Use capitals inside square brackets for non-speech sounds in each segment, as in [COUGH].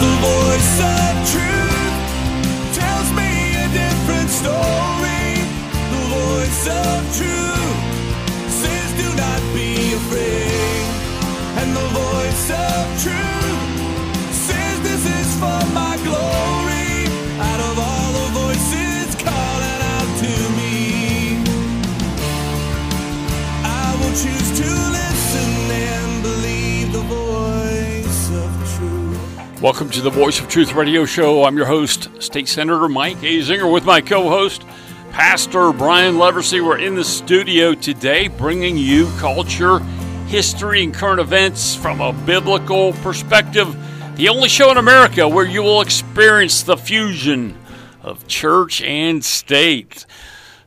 The voice of truth Welcome to the Voice of Truth radio show. I'm your host, State Senator Mike Azinger, with my co host, Pastor Brian Leversey. We're in the studio today bringing you culture, history, and current events from a biblical perspective. The only show in America where you will experience the fusion of church and state.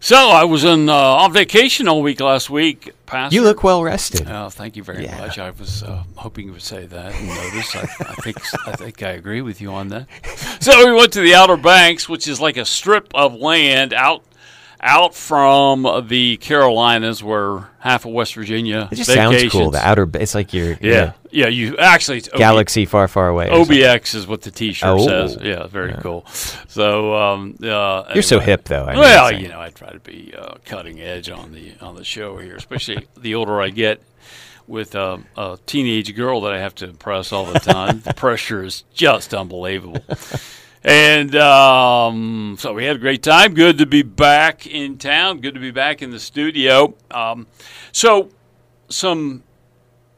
So I was on, uh, on vacation all week last week, Pastor. You look well rested. Oh, thank you very Yeah. much. I was uh, hoping you would say that and notice. I, I think I think I agree with you on that. So we went to the Outer Banks, which is like a strip of land out out from the Carolinas, where half of West Virginia. It just sounds cool. The outer, it's like you're Yeah, yeah. You actually it's OB galaxy far, far away. OBX is what the T-shirt Oh. says. Yeah, very cool. So um, uh, You're so hip, though. I well, you know, I try to be uh, cutting edge on the on the show here, especially [LAUGHS] the older I get. With um, a teenage girl that I have to impress all the time, the [LAUGHS] pressure is just unbelievable. And um, so we had a great time. Good to be back in town. Good to be back in the studio. Um, so some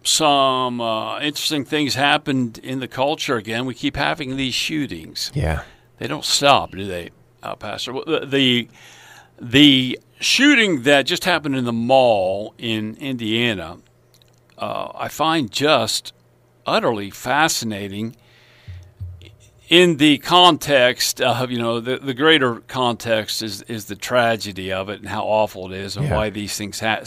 some uh, interesting things happened in the culture again. We keep having these shootings. Yeah. They don't stop, do they, uh, Pastor? Well, The, the the shooting that just happened in the mall in Indiana, uh, I find just utterly fascinating. In the context of you know the, the greater context is is the tragedy of it and how awful it is and Yeah. why these things ha-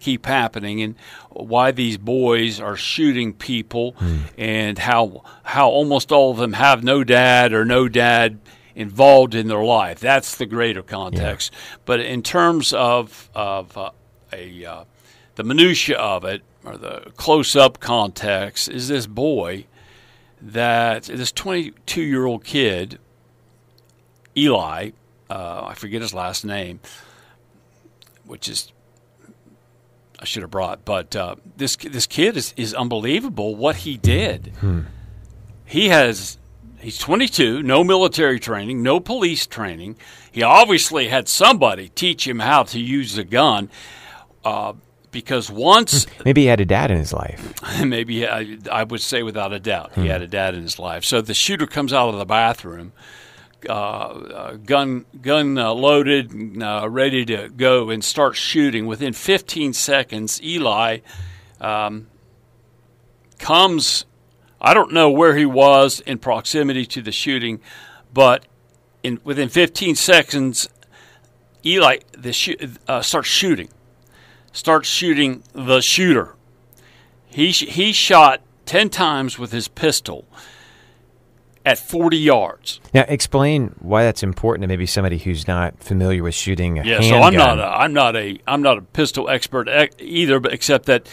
keep happening and why these boys are shooting people and how how almost all of them have no dad or no dad involved in their life. That's the greater context. But in terms of of uh, a uh, the minutia of it or the close up context is this boy that this 22 year old kid Eli uh, I forget his last name which is I should have brought but uh, this this kid is, is unbelievable what he did. He has he's 22 no military training no police training. He obviously had somebody teach him how to use a gun. Uh, because once Maybe he had a dad in his life. [LAUGHS] maybe I, I would say without a doubt he had a dad in his life. So the shooter comes out of the bathroom, uh, uh, gun gun uh, loaded, uh, ready to go, and starts shooting. Within 15 seconds, Eli um, comes. I don't know where he was in proximity to the shooting, but in within 15 seconds, Eli the shoo- uh, starts shooting. Starts shooting the shooter. He sh- he shot ten times with his pistol at forty yards. Now, explain why that's important to maybe somebody who's not familiar with shooting a Yeah, so I'm handgun. not a, I'm not a I'm not a pistol expert either, but except that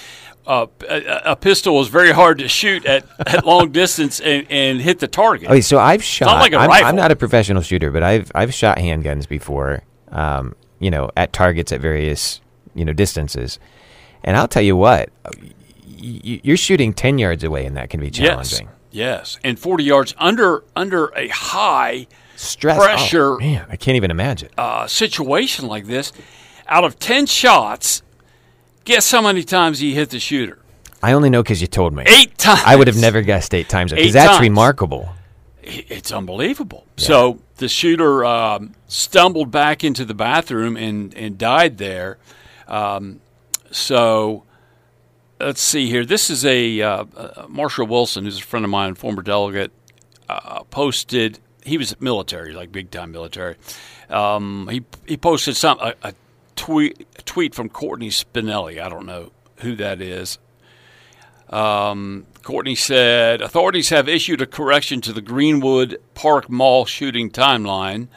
uh, a, a pistol is very hard to shoot at, [LAUGHS] at long distance and, and hit the target. Okay, so I've shot. like a I'm, rifle. I'm not a professional shooter, but I've I've shot handguns before. Um, you know, at targets at various you know distances, and I'll tell you what, you're shooting ten yards away, and that can be challenging. yes, yes. and forty yards under under a high Stress, Pressure. Oh, man, I can't even imagine. uh, situation like this. Out of ten shots, guess how many times he hit the shooter? I only know because you told me. Eight times. I would have never guessed eight times because that's times. remarkable. it's unbelievable. So the shooter um, stumbled back into the bathroom and, and died there. Um, so let's see here. This is a uh, uh, Marshall Wilson, who's a friend of mine, former delegate, uh, posted. He was military, like big time military. Um, he he posted some a, a tweet a tweet from Courtney Spinelli. I don't know who that is. Um, Courtney said authorities have issued a correction to the Greenwood Park Mall shooting timeline.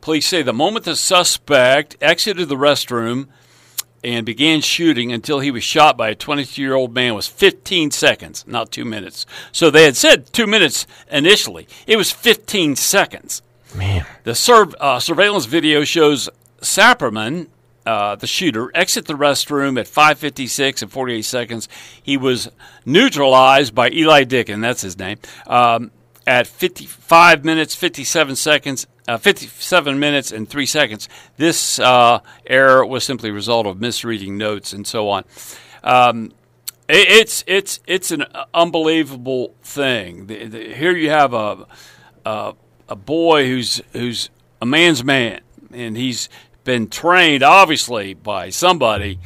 Police say the moment the suspect exited the restroom, and began shooting until he was shot by a 22 year old man was 15 seconds, not two minutes. So they had said two minutes initially. It was 15 seconds. Man. The sur- uh, surveillance video shows Sapirman, uh, the shooter, exit the restroom at 5:56 and 48 seconds. He was neutralized by Eli Dicken, that's his name, um, at 55 minutes 57 seconds. Uh, 57 minutes and three seconds. This uh, error was simply a result of misreading notes and so on. Um, it, it's it's it's an unbelievable thing. The, the, here you have a, a a boy who's who's a man's man, and he's been trained obviously by somebody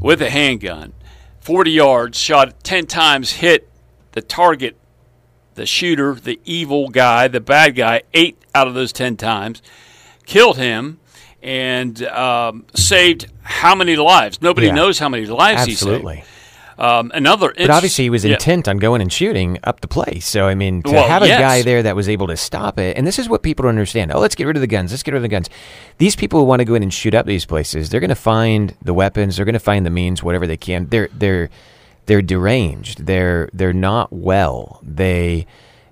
with a handgun. 40 yards, shot 10 times, hit the target, the shooter, the evil guy, the bad guy, eight out of those 10 times, killed him, and um, saved how many lives? Nobody Yeah. knows how many lives Absolutely. he saved. Um, another, But obviously, he was yeah. intent on going and shooting up the place. So, I mean, to Well, have a yes. guy there that was able to stop it, and this is what people don't understand. Oh, let's get rid of the guns. Let's get rid of the guns. These people who want to go in and shoot up these places, they're going to find the weapons. They're going to find the means, whatever they can. They're they're they're deranged. They're they're not well. They.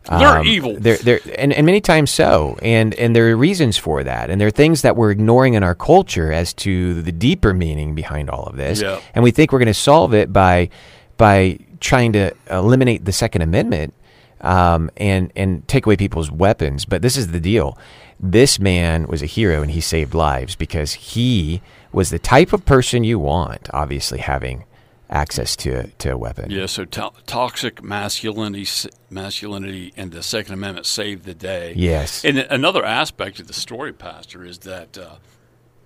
They're evil. They're, they're, and, and many times so. And, and there are reasons for that. And there are things that we're ignoring in our culture as to the deeper meaning behind all of this. Yeah. And we think we're going to solve it by by trying to eliminate the Second Amendment um, and and take away people's weapons. But this is the deal: this man was a hero, and he saved lives because he was the type of person you want. Obviously, having access to to a weapon. Yeah, so to- toxic masculinity, masculinity, and the Second Amendment saved the day. Yes. And another aspect of the story, Pastor, is that uh,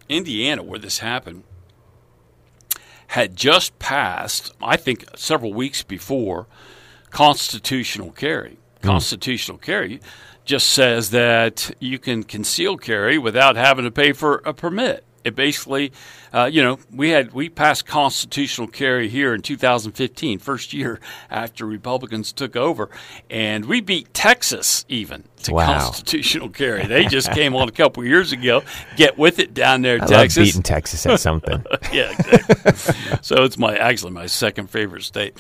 Indiana, where this happened, had just passed, I think, several weeks before, constitutional carry. Constitutional carry just says that you can conceal carry without having to pay for a permit. It basically, uh, you know, we had we passed constitutional carry here in 2015, first year after Republicans took over, and we beat Texas even to Wow. constitutional carry. They just came on a couple of years ago. Get with it down there, I Texas love beating Texas at something. [LAUGHS] yeah, exactly. so it's my actually my second favorite state.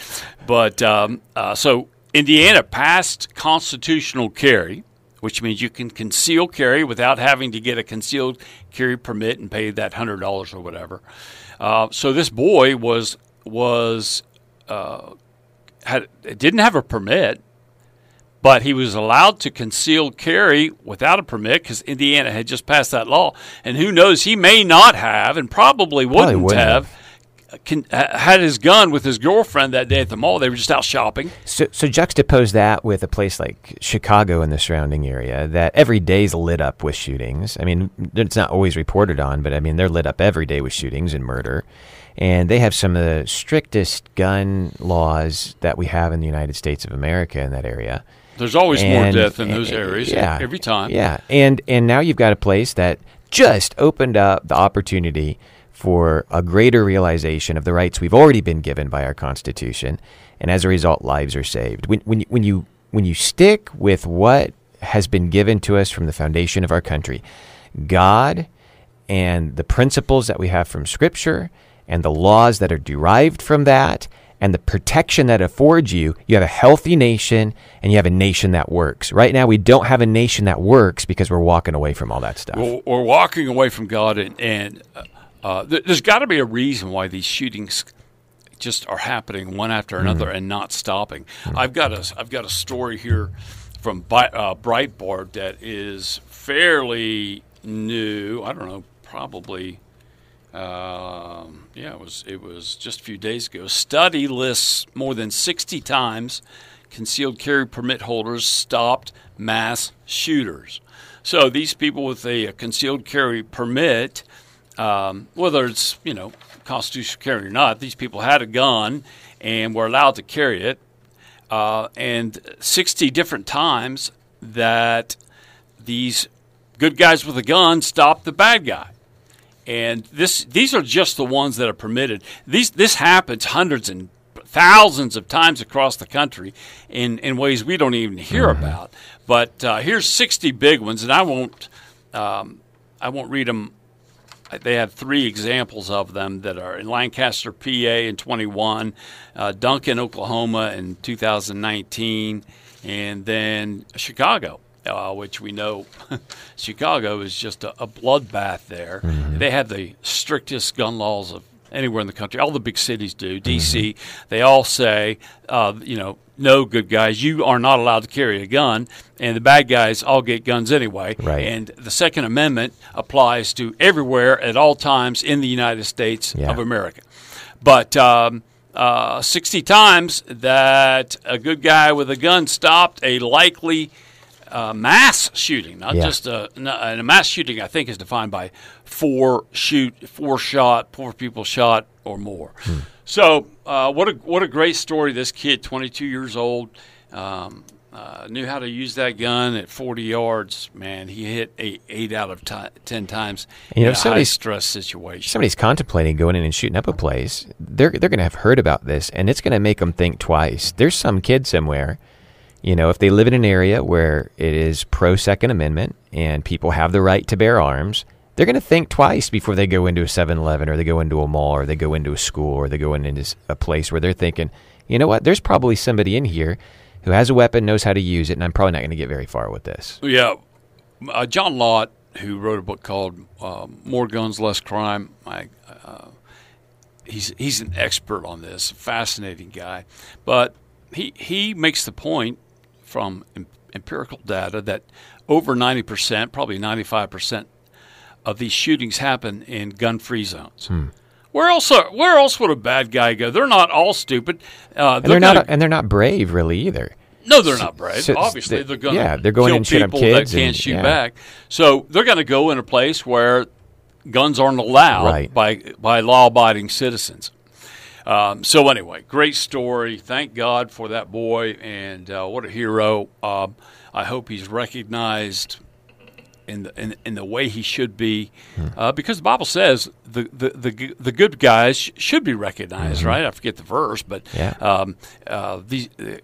But um, uh, so Indiana passed constitutional carry, which means you can conceal carry without having to get a concealed carry permit and pay that hundred dollars or whatever. Uh, so this boy was was uh, had didn't have a permit. But he was allowed to conceal carry without a permit because Indiana had just passed that law. And who knows, he may not have and probably wouldn't, wouldn't have, Can, ha- had his gun with his girlfriend that day at the mall. They were just out shopping. So, so juxtapose that with a place like Chicago and the surrounding area that every day is lit up with shootings. I mean, it's not always reported on, but I mean, they're lit up every day with shootings and murder. And they have some of the strictest gun laws that we have in the United States of America in that area. There's always more death in those eh, eh, areas yeah, every time. Yeah, and and now you've got a place that just opened up the opportunity for a greater realization of the rights we've already been given by our Constitution, and as a result, lives are saved. When when when you when you stick with what has been given to us from the foundation of our country, God and the principles that we have from Scripture and the laws that are derived from that and the protection that affords you, you have a healthy nation and you have a nation that works. Right now, we don't have a nation that works because we're walking away from all that stuff. We're walking away from God, and, and uh, uh, th- there's got to be a reason why these shootings just are happening one after another and not stopping. I've got a I've got a story here from Bi- uh, Breitbart that is fairly new. I don't know, probably. Um, yeah, it was it was just a few days ago. Study lists more than 60 times concealed carry permit holders stopped mass shooters. So these people with a, concealed carry permit, um, whether it's you know constitutional carry or not, these people had a gun and were allowed to carry it. Uh, and 60 different times that these good guys with a gun stopped the bad guy. And this these are just the ones that are permitted. These this happens hundreds and thousands of times across the country in, in ways we don't even hear about. But uh, here's 60 big ones, and I won't um, I won't read them they have three examples of them that are in Lancaster, PA, in 21, uh, Duncan, Oklahoma, in 2019, and then Chicago. Uh, which we know [LAUGHS] Chicago is just a, a bloodbath there. They have the strictest gun laws of anywhere in the country. All the big cities do. D.C. They all say, uh, you know, no good guys, you are not allowed to carry a gun, and the bad guys all get guns anyway. Right. And the Second Amendment applies to everywhere at all times in the United States Yeah. of America. But um, uh, 60 times that a good guy with a gun stopped a likely uh, mass shooting, not Yeah. just a, a mass shooting. I think is defined by four shoot, four shot, four people shot or more. Hmm. So uh, what a what a great story! This kid, 22 years old, um, uh, knew how to use that gun at 40 yards. Man, he hit eight, eight out of ti 10 times You know, in a high stress situation. somebody's contemplating going in and shooting up a place, they're they're going to have heard about this, and it's going to make them think twice. There's some kid somewhere, you know, if they live in an area where it is pro Second Amendment and people have the right to bear arms, they're going to think twice before they go into a 7-Eleven or they go into a mall or they go into a school or they go into a place where they're thinking, you know what, there's probably somebody in here who has a weapon, knows how to use it, and I'm probably not going to get very far with this. Yeah, uh, John Lott, who wrote a book called uh, "More Guns, Less Crime," I, uh, he's he's an expert on this, a fascinating guy. But he he makes the point from em- empirical data that over ninety percent, probably ninety five percent, of these shootings happen in gun-free zones. Where else? Are, where else would a bad guy go? They're not all stupid. Uh, And they're gonna- not and they're not brave really either. no, they're not brave. so- Obviously, the- they're going to yeah, they're going kill and shoot people kids that can't and- shoot yeah. back. So they're going to go in a place where guns aren't allowed Right. by by law-abiding citizens. Um, so anyway, great story. Thank God for that boy, and uh, what a hero. Um, I hope he's recognized in the in, in the way he should be, uh, because the Bible says the the the, the good guys sh- should be recognized, right? I forget the verse, but Yeah. um, uh, uh,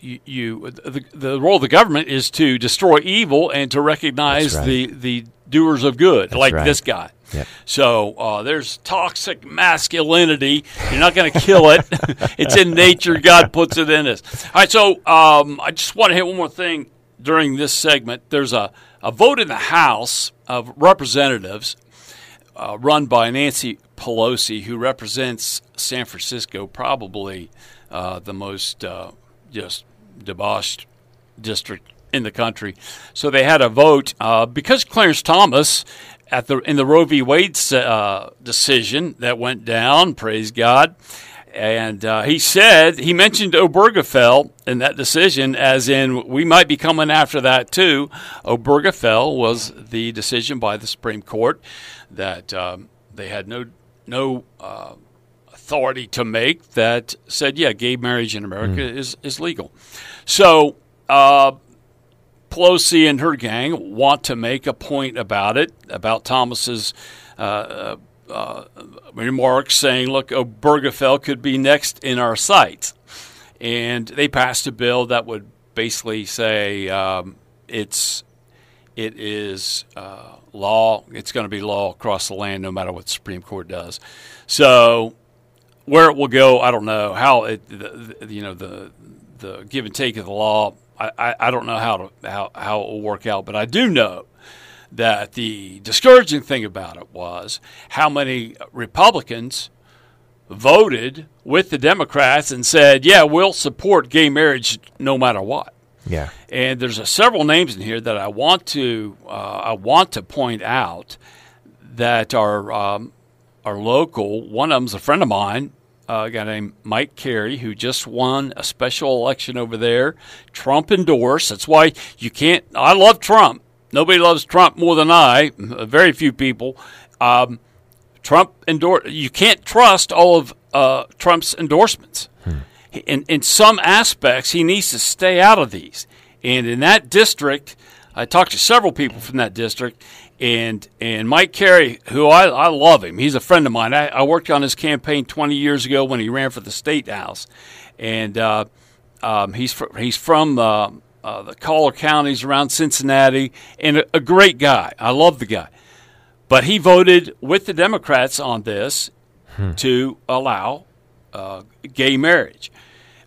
you, you the, the role of the government is to destroy evil and to recognize right. the the doers of good, like right. this guy. Yep. So uh, there's toxic masculinity. You're not going to kill it. [LAUGHS] it's in nature. God puts it in us. All right. So um, I just want to hit one more thing during this segment. There's a, a vote in the House of Representatives uh, run by Nancy Pelosi, who represents San Francisco, probably uh, the most uh, just debauched district in the country. So they had a vote uh, because Clarence Thomas at the in the Roe v. Wade uh, decision that went down. Praise God. And uh, he said he mentioned Obergefell in that decision, as in we might be coming after that too. Obergefell was the decision by the Supreme Court that um, they had no no uh, authority to make that said, yeah, gay marriage in America is is legal. So. Uh, Pelosi and her gang want to make a point about it, about Thomas's uh, uh, remarks, saying, "Look, Obergefell could be next in our sights," and they passed a bill that would basically say um, it's it is uh, law. It's going to be law across the land, no matter what the Supreme Court does. So where it will go, I don't know. How it, the, the, you know, the the give and take of the law, I, I, I don't know how to how, how it will work out. But I do know that the discouraging thing about it was how many Republicans voted with the Democrats and said, "Yeah, we'll support gay marriage no matter what." Yeah. And there's a, several names in here that I want to uh, I want to point out that are um, are local. One of them's a friend of mine, uh, a guy named Mike Carey, who just won a special election over there. Trump endorsed. That's why you can't. I love Trump. Nobody loves Trump more than I. Very few people. Um, Trump endorse. You can't trust all of uh, Trump's endorsements. In in some aspects, he needs to stay out of these. And in that district, I talked to several people from that district, and and Mike Carey, who I, I love him, he's a friend of mine. I, I worked on his campaign 20 years ago when he ran for the state house, and uh, um, he's fr- he's from uh, uh, the collar counties around Cincinnati, and a, a great guy. I love the guy. But he voted with the Democrats on this to allow uh, gay marriage.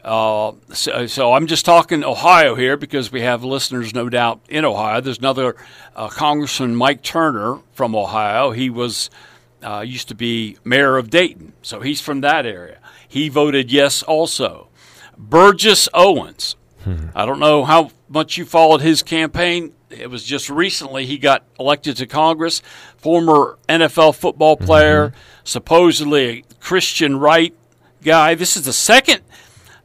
Uh, so, so I'm just talking Ohio here because we have listeners, no doubt, in Ohio. There's another uh, Congressman, Mike Turner from Ohio. He was uh, used to be mayor of Dayton, so he's from that area. He voted yes also. Burgess Owens. Hmm. I don't know how much you followed his campaign. It was just recently he got elected to Congress. Former NFL football mm-hmm. player, supposedly a Christian right guy. This is the second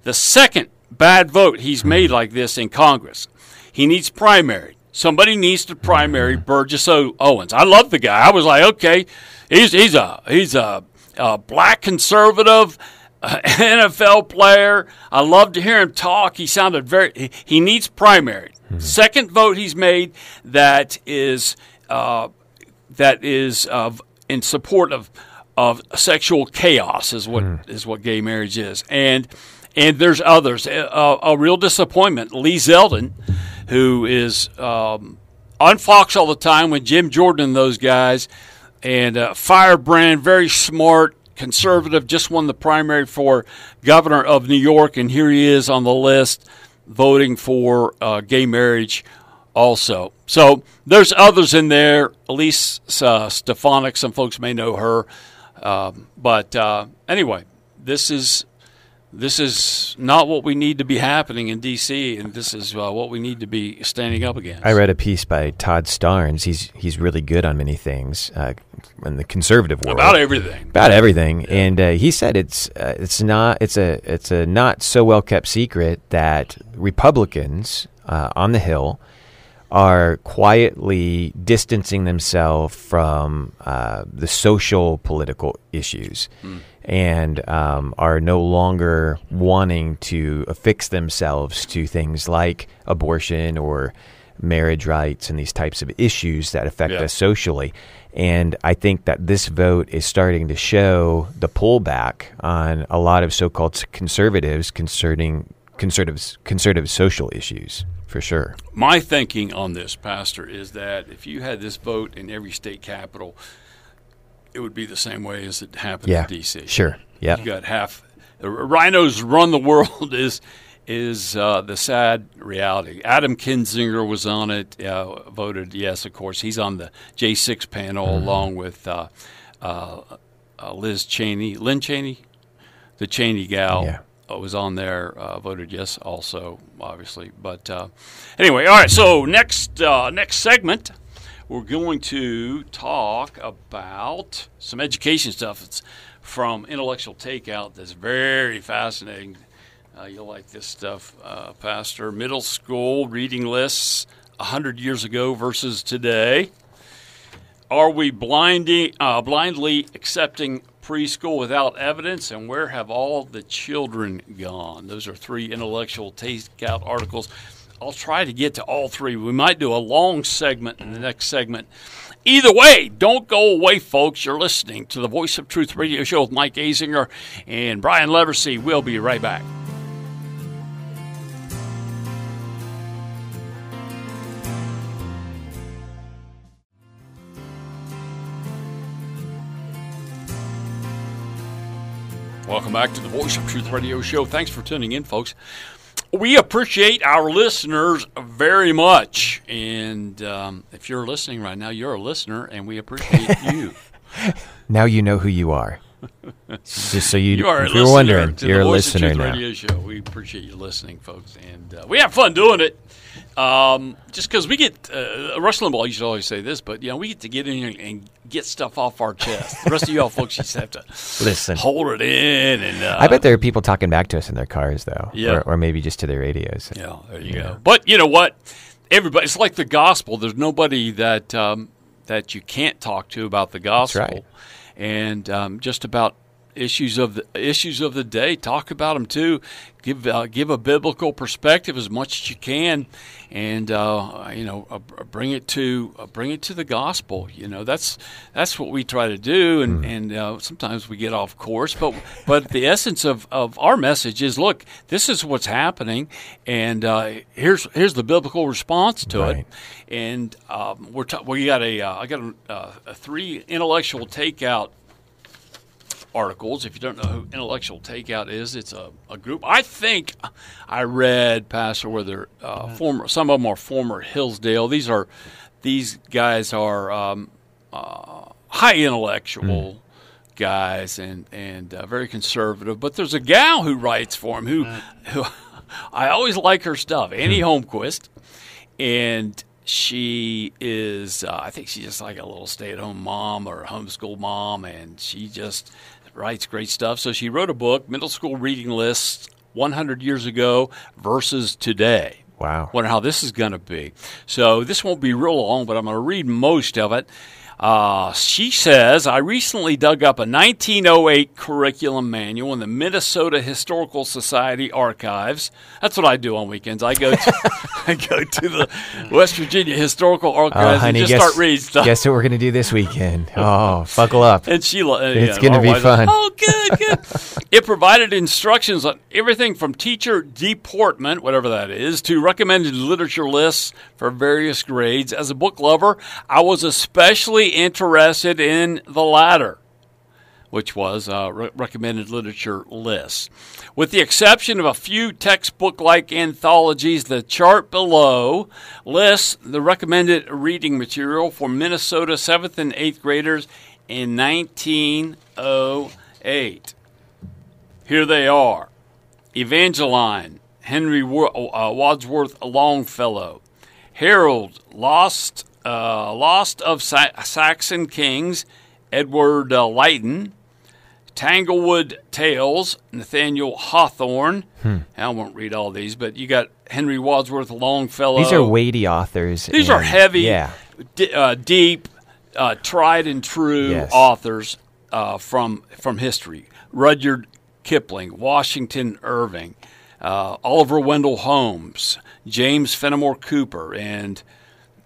the second bad vote he's hmm. made like this in Congress. He needs primary. Somebody needs to primary hmm. Burgess o- Owens. I love the guy. I was like, okay, he's he's a he's a, a black conservative [LAUGHS] uh, NFL player. I love to hear him talk. He sounded very. He, he needs primary. Second vote he's made that is uh, that is of in support of of sexual chaos is what is what gay marriage is, and and there's others. A, a real disappointment. Lee Zeldin, who is um, on Fox all the time with Jim Jordan and those guys, and uh, firebrand, very smart, conservative, just won the primary for governor of New York, and here he is on the list voting for uh, gay marriage also. So there's others in there. Elise uh, Stefanik, some folks may know her. Um, but uh, anyway, this is this is not what we need to be happening in D.C., and this is uh, what we need to be standing up against. I read a piece by Todd Starnes. He's he's really good on many things uh, in the conservative world about everything. about everything, and uh, he said it's uh, it's not it's a it's a not so well kept secret that Republicans uh, on the Hill are quietly distancing themselves from uh, the social political issues and um, are no longer wanting to affix themselves to things like abortion or marriage rights and these types of issues that affect Yeah. us socially. And I think that this vote is starting to show the pullback on a lot of so-called conservatives concerning conservatives conservative social issues for sure. My thinking on this, Pastor, is that if you had this vote in every state capital, it would be the same way as it happened Yeah, in D.C. sure. Yeah. you got half. The RINOs run the world [LAUGHS] is is uh, the sad reality. Adam Kinzinger was on it, uh, voted yes, of course. He's on the J6 panel Mm-hmm. along with uh, uh, uh, Liz Cheney, Lynn Cheney, the Cheney gal. Yeah. uh, Was on there, uh, voted yes, also obviously. But uh, anyway, all right. So next uh, next segment, we're going to talk about some education stuff. It's from Intellectual Takeout. That's very fascinating. Uh, you'll like this stuff, uh, Pastor. Middle school reading lists 100 years ago versus today. Are we blinding, uh, blindly accepting preschool without evidence? And where have all the children gone? Those are three intellectual takeout articles. I'll try to get to all three. We might do a long segment in the next segment. Either way, don't go away, folks. You're listening to the Voice of Truth radio show with Mike Azinger and Brian Leversey. We'll be right back. Welcome back to the Voice of Truth radio show. Thanks for tuning in, folks. We appreciate our listeners very much. And um, if you're listening right now, you're a listener, and we appreciate [LAUGHS] you. Now you know who you are. Just so you, [LAUGHS] You are if you're wondering, you're a listener now. radio show. We appreciate you listening, folks. And uh, we have fun doing it. Um, just because we get, uh, Rush Limbaugh used to always say this, but, you know, we get to get in here and get stuff off our chest. The rest of y'all folks just have to Listen. hold it in. and uh, I bet there are people talking back to us in their cars, though, Yeah. or, or maybe just to their radios. Yeah, there you go. But you know what? Everybody, it's like the gospel. There's nobody that um, that you can't talk to about the gospel, right. and um, just about issues of the issues of the day. Talk about them too. Give uh, give a biblical perspective as much as you can, and uh, you know uh, bring it to uh, bring it to the gospel. You know that's that's what we try to do, and and uh, sometimes we get off course, but but the essence of, of our message is look, this is what's happening, and uh, here's here's the biblical response to Right. it, and um, we're ta- we got a uh, I got a, a three intellectual takeout articles. If you don't know who Intellectual Takeout is, it's a, a group. I think I read, Pastor, where they're uh, former. Some of them are former Hillsdale. These are these guys are um, uh, high intellectual guys and and uh, very conservative. But there's a gal who writes for him who who [LAUGHS] I always like her stuff. Annie Holmquist, and she is uh, I think she's just like a little stay-at-home mom or homeschool mom, and she just writes great stuff. So she wrote a book, Middle School Reading Lists 100 years ago versus today. Wow. Wonder how this is going to be. So this won't be real long, but I'm going to read most of it. Uh, she says, I recently dug up a 1908 curriculum manual in the Minnesota Historical Society archives. That's what I do on weekends. I go to, [LAUGHS] [LAUGHS] I go to the West Virginia Historical Oh, Archives honey, and just guess, start reading stuff. guess what we're going to do this weekend? [LAUGHS] Oh, buckle up. And Sheila, uh, It's yeah, gonna be fun. Oh, good, good. it provided instructions on everything from teacher deportment, whatever that is, to recommended literature lists for various grades. As a book lover, I was especially interested in the latter which was uh, re- recommended literature list. With the exception of a few textbook like anthologies, the chart below lists the recommended reading material for Minnesota 7th and 8th graders in 1908. Here they are Evangeline, Henry uh, Wadsworth Longfellow, Harold, Lost, uh, Lost of Sa- Saxon Kings, Edward uh, Tanglewood Tales, Nathaniel Hawthorne. I won't read all these, but you got Henry Wadsworth Longfellow. These are weighty authors. These are heavy, Yeah. d- uh, deep, uh, tried and true Yes. authors uh, from from history. Rudyard Kipling, Washington Irving, uh, Oliver Wendell Holmes, James Fenimore Cooper, and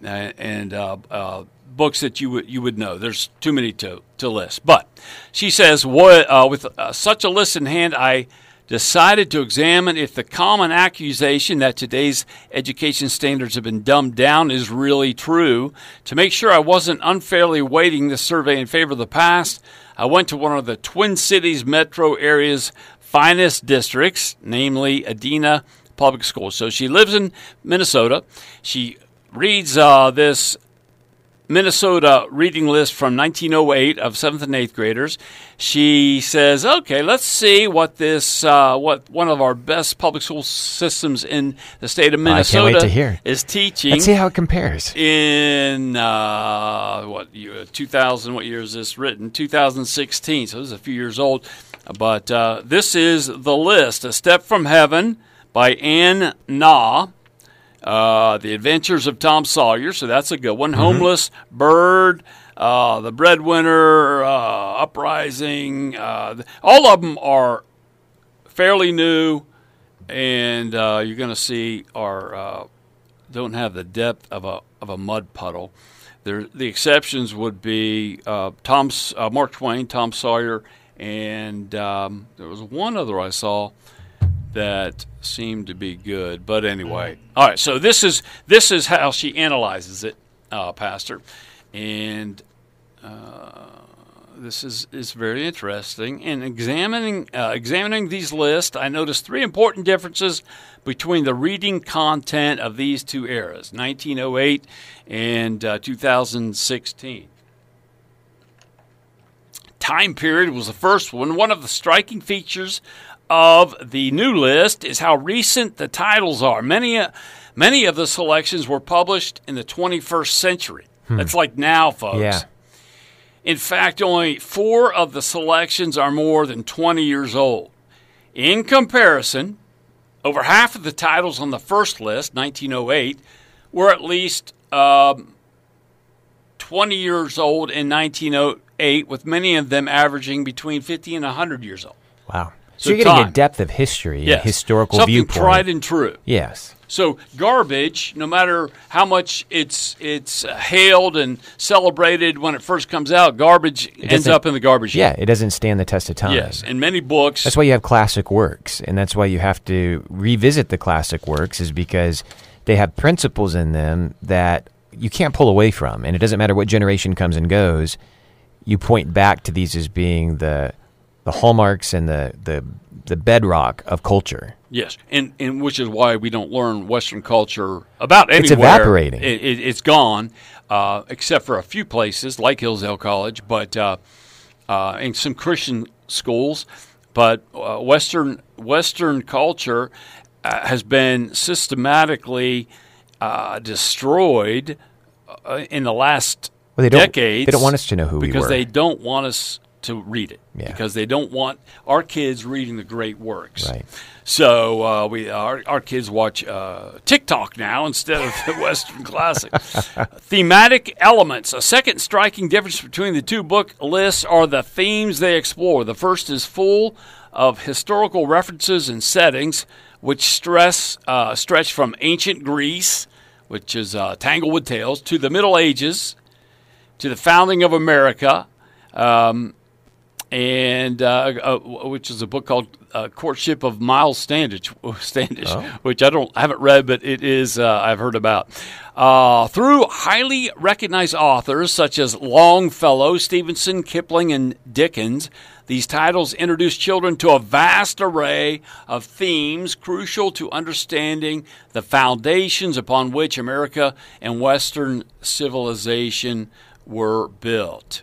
and uh, uh, books that you would you would know. There's too many to to list. But she says, what, uh, with uh, such a list in hand, I decided to examine if the common accusation that today's education standards have been dumbed down is really true. To make sure I wasn't unfairly weighting the survey in favor of the past, I went to one of the Twin Cities metro area's finest districts, namely Edina Public Schools. So she lives in Minnesota. She reads uh, this Minnesota reading list from 1908 of seventh and eighth graders. She says, "Okay, let's see what this uh, what one of our best public school systems in the state of Minnesota is teaching." Let's see how it compares. in uh, what year, 2000 what year is this written 2016 so this is a few years old but uh, this is the list a step from heaven by An Na uh, the adventures of tom sawyer so that's a good one homeless bird uh, the breadwinner uh, uprising uh, all of them are fairly new and uh, you're going to see are uh, don't have the depth of a of a mud puddle. There, the exceptions would be uh, Tom, uh, Mark Twain, Tom Sawyer, and um, there was one other I saw that seemed to be good. But anyway, all right. So this is this is how she analyzes it, uh, Pastor, and this is, is very interesting. In examining uh, examining these lists, I noticed three important differences between the reading content of these two eras, 1908 and uh, 2016. Time period was the first one. One of the striking features of the new list is how recent the titles are. Many, uh, many of the selections were published in the 21st century. That's like now, folks. Yeah. In fact, only four of the selections are more than 20 years old. In comparison, over half of the titles on the first list, 1908, were at least um, 20 years old in 1908 with many of them averaging between 50 and 100 years old. Wow. So, you're getting a depth of history, a Yes. historical Something viewpoint. tried and true. yes. So garbage, no matter how much it's it's hailed and celebrated when it first comes out, garbage ends up in the garbage. Yeah, it doesn't stand the test of time. Yes, and many books. That's why you have classic works, and that's why you have to revisit the classic works, is because they have principles in them that you can't pull away from, and it doesn't matter what generation comes and goes. You point back to these as being the the hallmarks and the the the bedrock of culture. Yes, and and which is why we don't learn Western culture about anywhere. It's evaporating. It, it, it's gone, uh, except for a few places like Hillsdale College, but uh, uh, and some Christian schools. But uh, Western Western culture uh, has been systematically uh, destroyed uh, in the last Well, they don't- decades. they don't want us to know who we because were. they don't want us to read it Yeah. because they don't want our kids reading the great works. Right. So uh, we our, our kids watch uh, TikTok now instead of the [LAUGHS] Western classic. [LAUGHS] Thematic elements. A second striking difference between the two book lists are the themes they explore. The first is full of historical references and settings, which stress uh, stretch from ancient Greece, which is uh, Tanglewood Tales, to the Middle Ages, to the founding of America. Um, and uh, uh, which is a book called uh, "Courtship of Miles Standish," [LAUGHS] Standish, which I don't I haven't read, but it is uh, I've heard about. Uh, through highly recognized authors such as Longfellow, Stevenson, Kipling, and Dickens, these titles introduce children to a vast array of themes crucial to understanding the foundations upon which America and Western civilization were built.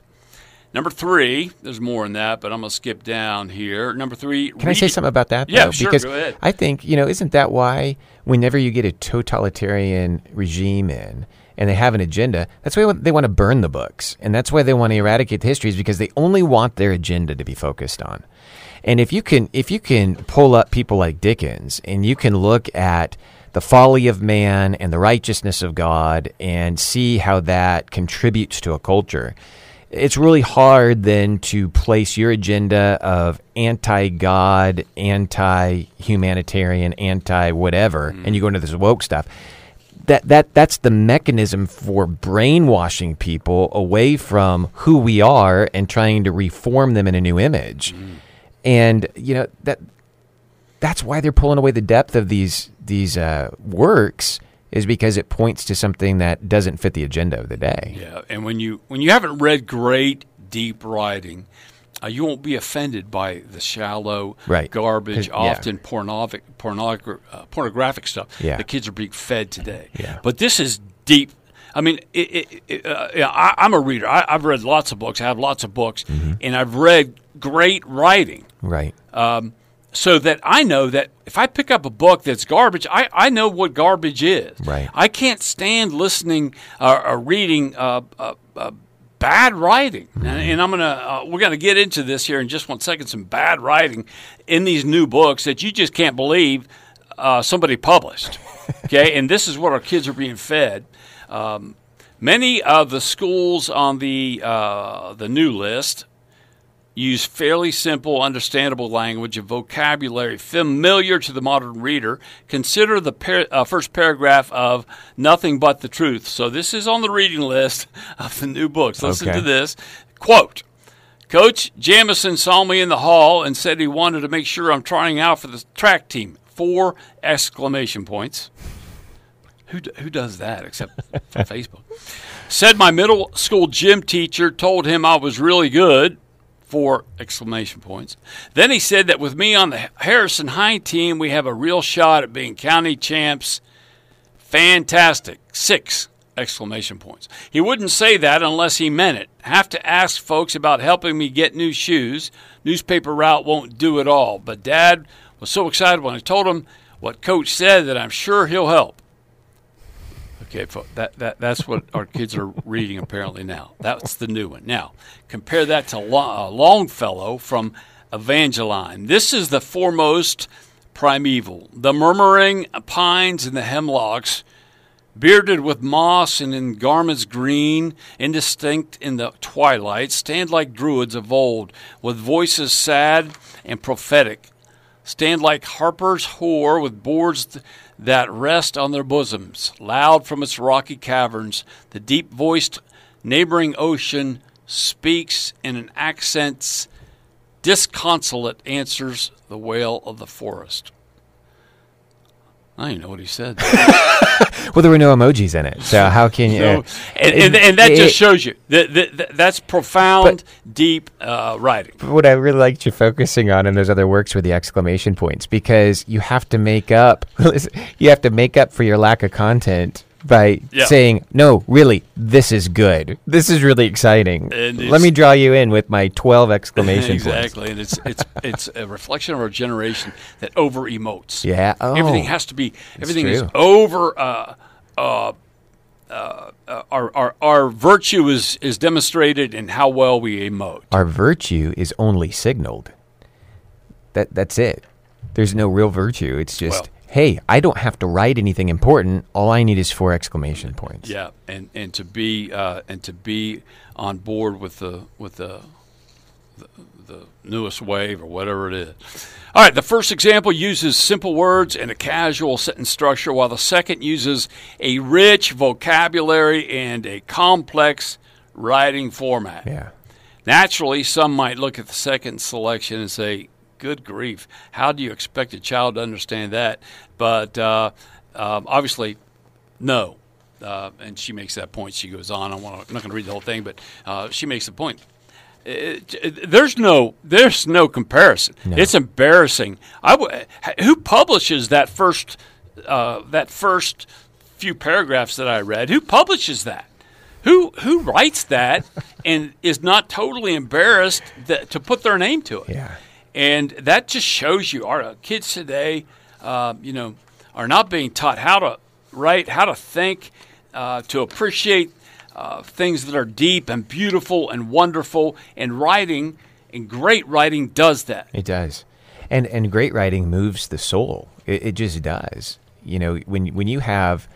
Number three, there's more in that, but I'm going to skip down here. Number three, Can I say something about that? Yeah, though? sure, Because go ahead. I think you know, isn't that why whenever you get a totalitarian regime in and they have an agenda, that's why they want to burn the books, and that's why they want to eradicate the histories because they only want their agenda to be focused on. And if you can, if you can pull up people like Dickens, and you can look at the folly of man and the righteousness of God, and see how that contributes to a culture it's really hard then to place your agenda of anti-God, anti-humanitarian, anti-whatever, and you go into this woke stuff. That that that's the mechanism for brainwashing people away from who we are and trying to reform them in a new image. And you know that that's why they're pulling away the depth of these these uh, works is because it points to something that doesn't fit the agenda of the day. Yeah, and when you when you haven't read great deep writing, uh, you won't be offended by the shallow, Right. garbage, yeah. often pornographic, pornogra- uh, pornographic stuff Yeah. the kids are being fed today. Yeah. But this is deep. I mean, it, it, uh, yeah, I, I'm a reader. I, I've read lots of books. I have lots of books, Mm-hmm. and I've read great writing Right. So that I know that if I pick up a book that's garbage, I, I know what garbage is. Right. I can't stand listening uh, or reading uh, uh, uh, bad writing, and, and I'm gonna uh, we're gonna get into this here in just one second. Some bad writing in these new books that you just can't believe uh, somebody published. [LAUGHS] Okay, and this is what our kids are being fed. Um, many of the schools on the uh, the new list use fairly simple, understandable language and vocabulary familiar to the modern reader. Consider the par- uh, first paragraph of Nothing But the Truth. So, this is on the reading list [LAUGHS] of the new books. Listen Okay. to this. Quote Coach Jamison saw me in the hall and said he wanted to make sure I'm trying out for the track team. Four exclamation points. Who, who does that except [LAUGHS] Facebook? Said my middle school gym teacher told him I was really good. Four exclamation points. Then he said that with me on the Harrison High team, we have a real shot at being county champs. Fantastic. Six exclamation points. He wouldn't say that unless he meant it. Have to ask folks about helping me get new shoes. Newspaper route won't do it all. But Dad was so excited when I told him what Coach said that I'm sure he'll help. Okay, that, that that's what our kids are reading apparently now. That's the new one. Now, compare that to uh, Longfellow from Evangeline. This is the foremost primeval. The murmuring pines and the hemlocks bearded with moss and in garments green, indistinct in the twilight, stand like druids of old, with voices sad and prophetic. Stand like harpers hoar with boards th- that rest on their bosoms. Loud from its rocky caverns, the deep voiced neighboring ocean speaks in an accents disconsolate answers the wail of the forest. I don't even know what he said. [LAUGHS] Well, there were no emojis in it, so [LAUGHS] how can you? So, uh, and, and, and that it- just shows you that, that, that that's profound, deep uh, writing. what I really liked you focusing on in those other works were the exclamation points because you have to make up [LAUGHS] you have to make up for your lack of content by Yeah. saying no really this is good this is really exciting let me draw you in with my 12 exclamation [LAUGHS] points exactly, and it's it's it's a reflection of our generation that over emotes. yeah oh, everything has to be everything is over. Uh, uh, uh, uh, our, our our virtue is is demonstrated in how well we emote. our virtue is only signaled that that's it there's no real virtue it's just Well- hey i don't have to write anything important all i need is four exclamation points Yeah, and and to be uh, and to be on board with the with the, the the newest wave or whatever it is. All right, the first example uses simple words and a casual sentence structure, while the second uses a rich vocabulary and a complex writing format. yeah Naturally, some might look at the second selection and say, "Good grief! How do you expect a child to understand that?" But uh, um, obviously, no. Uh, and she makes that point. She goes on. I wanna, I'm not going to read the whole thing, but uh, she makes the point. It- it- there's no there's no comparison. It's embarrassing. I w- who publishes that first uh, that first few paragraphs that I read? Who publishes that? Who who writes that [LAUGHS] and is not totally embarrassed that, to put their name to it? Yeah. And that just shows you our uh, kids today, uh, you know, are not being taught how to write, how to think, uh, to appreciate uh, things that are deep and beautiful and wonderful. And writing, and great writing, does that. It does, and and great writing moves the soul. It, it just does. You know, when when you have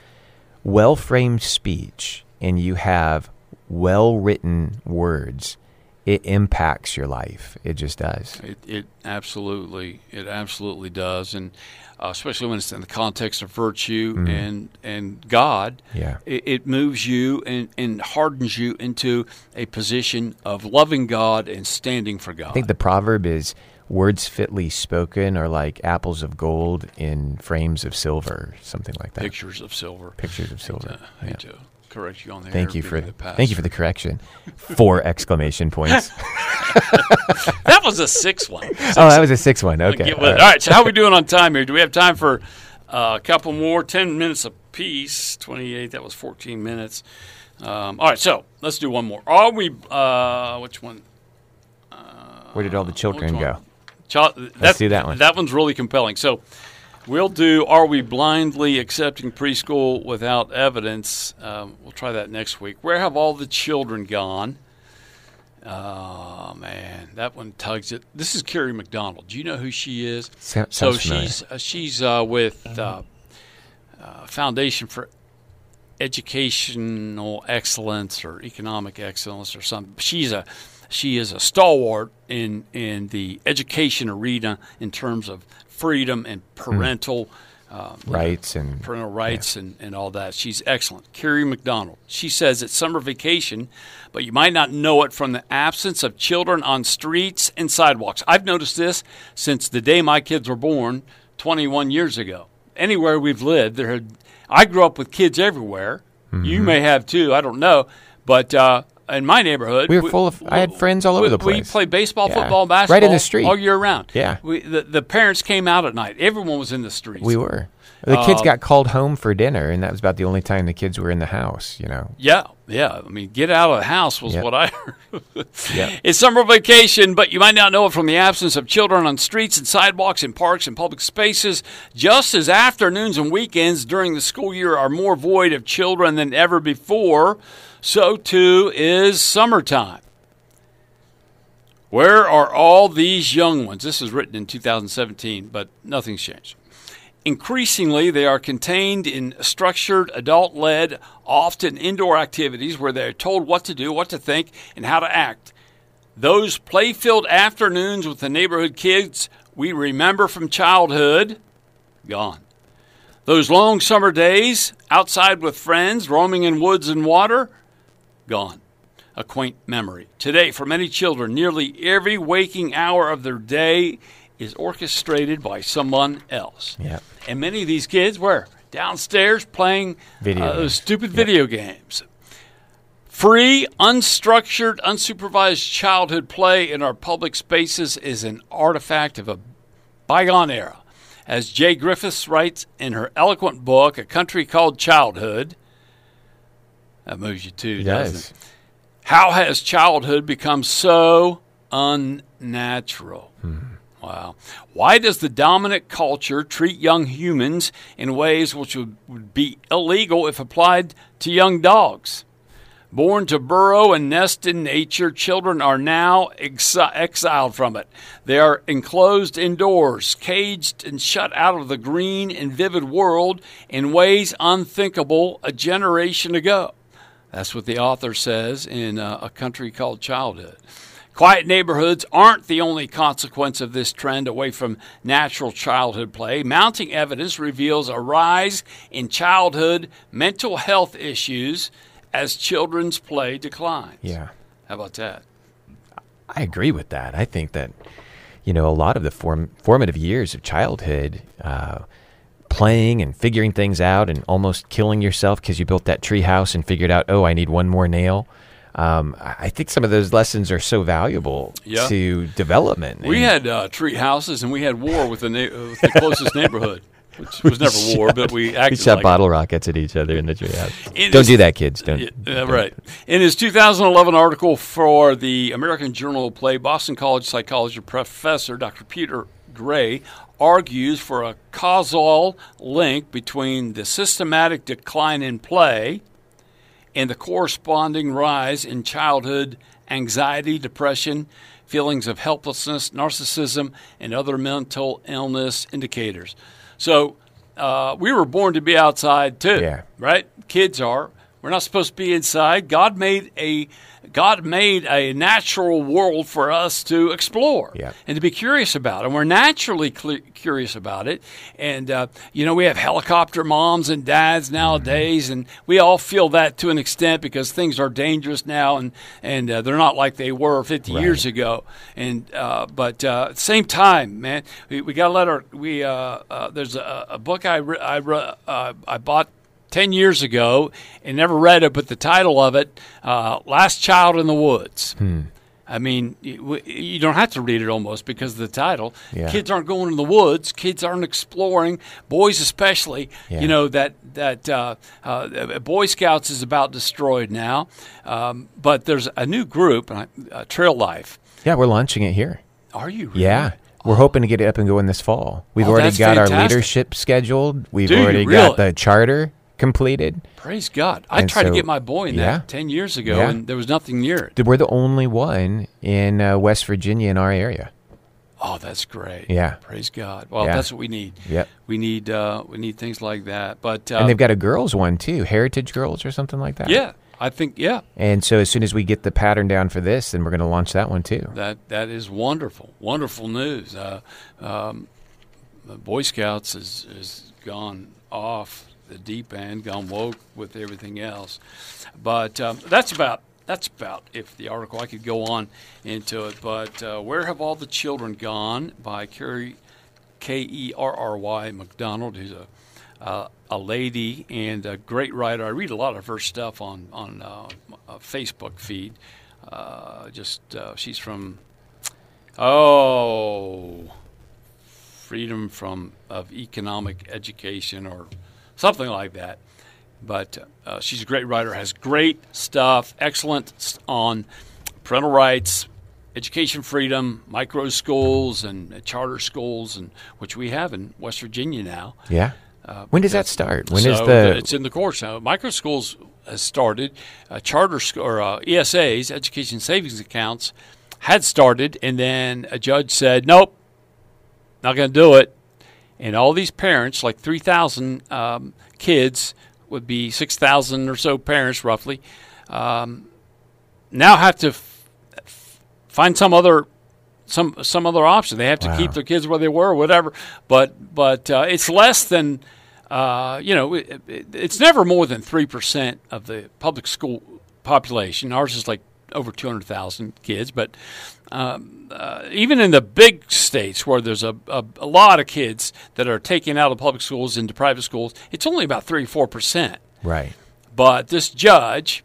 well framed speech and you have well written words, it impacts your life. It just does. It, it absolutely, it absolutely does, and uh, especially when it's in the context of virtue and and God. Yeah. it, it moves you and, and hardens you into a position of loving God and standing for God. I think the proverb is words fitly spoken are like apples of gold in frames of silver, something like that. pictures of silver. Pictures of silver. Uh, I hate to correct you on the Thank you for the thank you for the correction. Four [LAUGHS] exclamation points. [LAUGHS] that was a six one. [LAUGHS] oh, that was a six one. Okay. All right. All right. So how are we doing on time here? Do we have time for uh, a couple more? Ten minutes apiece. Twenty-eight. That was fourteen minutes. Um, all right. So let's do one more. Are we? Uh, which one? Where did all the children go? Child, Let's do that one. That one's really compelling. So we'll do. Are we blindly accepting preschool without evidence? Um, we'll try that next week. Where have all the children gone? Oh man, that one tugs it. This is Kerry McDonald. Do you know who she is? So she's uh, she's uh, with uh, uh, Foundation for Educational Excellence or Economic Excellence or something. She's a she is a stalwart in in the education arena in terms of freedom and parental. Uh, you know, Rights and parental rights and, and all that. She's excellent. Kerry McDonald. She says it's summer vacation, but you might not know it from the absence of children on streets and sidewalks. I've noticed this since the day my kids were born 21 years ago. Anywhere we've lived, there had, I grew up with kids everywhere. You Mm-hmm. may have too, I don't know. But uh, in my neighborhood, We were full of- I had friends all over we- the place. We played baseball, Yeah. football, basketball, Right in the street. all year round. Yeah. We, the, the parents came out at night. Everyone was in the streets. We were. The kids Um, got called home for dinner, and that was about the only time the kids were in the house. You know. Yeah, yeah. I mean, get out of the house was Yep. what I heard. [LAUGHS] Yep. It's summer vacation, but you might not know it from the absence of children on streets and sidewalks and parks and public spaces. Just as afternoons and weekends during the school year are more void of children than ever before, so too is summertime. Where are all these young ones? This is written in 2017, but nothing's changed. Increasingly, they are contained in structured, adult led, often indoor activities where they are told what to do, what to think, and how to act. Those play filled afternoons with the neighborhood kids we remember from childhood, gone. Those long summer days outside with friends, roaming in woods and water, gone. A quaint memory. Today, for many children, nearly every waking hour of their day is orchestrated by someone else. Yeah. And many of these kids were downstairs playing Video uh, those stupid video games. Free, unstructured, unsupervised childhood play in our public spaces is an artifact of a bygone era. As Jay Griffiths writes in her eloquent book, A Country Called Childhood, that moves you too, It doesn't does. it? How has childhood become so unnatural? Hmm. Wow. Why does the dominant culture treat young humans in ways which would, would be illegal if applied to young dogs? Born to burrow and nest in nature, children are now exi- exiled from it. They are enclosed indoors, caged and shut out of the green and vivid world in ways unthinkable a generation ago. That's what the author says in uh, A Country Called Childhood. Quiet neighborhoods aren't the only consequence of this trend away from natural childhood play. Mounting evidence reveals a rise in childhood mental health issues as children's play declines. Yeah. How about that? I agree with that. I think that you know a lot of the form, formative years of childhood, uh, playing and figuring things out, and almost killing yourself because you built that tree house and figured out, oh, I need one more nail. Um, I think some of those lessons are so valuable Yeah. to development. We had uh, tree houses and we had war with the, na- uh, with the closest neighborhood, which was never [LAUGHS] war, but we we acted shot like it. bottle rockets at each other in the treehouse. Don't is- do that, kids. Don't. Yeah, uh, right. In his 2011 article for the American Journal of Play, Boston College psychology professor Dr. Peter Gray argues for a causal link between the systematic decline in play and the corresponding rise in childhood anxiety, depression, feelings of helplessness, narcissism, and other mental illness indicators. So, uh, we were born to be outside too, Yeah. right? Kids are. We're not supposed to be inside. God made a God made a natural world for us to explore Yeah. and to be curious about, and we're naturally cl- curious about it. And uh, you know, we have helicopter moms and dads nowadays, and we all feel that to an extent because things are dangerous now, and and uh, they're not like they were 50 years ago. And uh, but uh, at the same time, man, we, we got to let our we uh, uh, there's a, a book I re- I re- uh, I bought 10 years ago and never read it, but the title of it, uh, Last Child in the Woods. Hmm. I mean, you don't have to read it almost because of the title. Yeah. Kids aren't going in the woods. Kids aren't exploring. Boys, especially. Yeah. You know that that uh, uh, Boy Scouts is about destroyed now. Um, but there's a new group, uh, Trail Life. Yeah, we're launching it here. Are you? Really? Yeah. We're hoping to get it up and going this fall. We've Oh, already got our leadership scheduled. We've you already really? got the charter completed. Praise God! I And tried to get my boy in yeah. that ten years ago, Yeah. and there was nothing near it. We're the only one in uh, West Virginia in our area. Oh, that's great. Yeah. Praise God. Well, Yeah. that's what we need. Yep. We need uh, we need things like that. But uh, and they've got a girls one too, Heritage Girls or something like that. yeah, I think yeah, And so as soon as we get the pattern down for this, then we're going to launch that one too. that that is wonderful, wonderful news. Uh, um, the Boy Scouts has has gone off the deep end, gone woke with everything else. But um, that's about that's about if the article. I could go on into it, but uh, where have all the children gone? By Kerry K E R R Y McDonald, who's a uh, a lady and a great writer. I read a lot of her stuff on on uh, Facebook feed. Uh, just uh, she's from oh freedom from of economic education or something like that. But uh, she's a great writer. Has great stuff. Excellent on parental rights, education freedom, micro schools and uh, charter schools, and which we have in West Virginia now. Yeah. when does that start? When is so the It's in the course now. Micro schools has started. Uh, charter sc- or uh, ESAs, education savings accounts, had started, and then a judge said, "Nope, not going to do it." And all these parents, like 3,000 um, kids, would be 6,000 or so parents roughly, um, now have to f- find some other some some other option. They have to Wow. keep their kids where they were, or whatever. But but uh, it's less than uh, you know. It, it, it's never more than three percent of the public school population. Ours is like over two hundred thousand kids, but um, uh, even in the big states where there's a, a, a lot of kids that are taken out of public schools into private schools, it's only about three four percent. Right. But this judge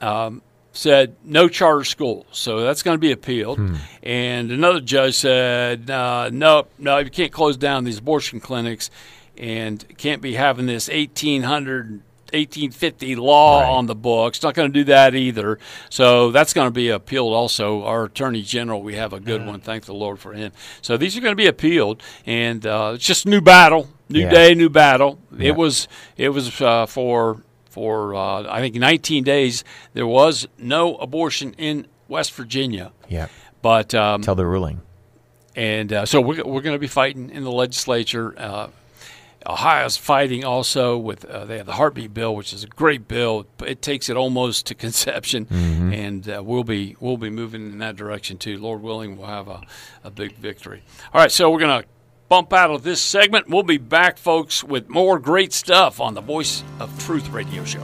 um, said no charter schools, so that's going to be appealed. And another judge said, uh, no, no, you can't close down these abortion clinics, and can't be having this 1800. 1850 law Right. on the books. Not going to do that either. So that's going to be appealed also. Our Attorney General, we have a good one. Thank the Lord for him. So these are going to be appealed, and uh, it's just new battle, new Yeah. day, new battle. Yeah. It was it was uh, for for uh, I think 19 days. There was no abortion in West Virginia, Yeah. but um, Tell the ruling. and uh, so we're, we're going to be fighting in the legislature. Ohio's fighting also with uh, they have the heartbeat bill, which is a great bill. It takes it almost to [LAUGHS] conception, and uh, we'll be we'll be moving in that direction too. Lord willing, we'll have a, a big victory. All right, so we're going to bump out of this segment. We'll be back, folks, with more great stuff on the Voice of Truth radio show.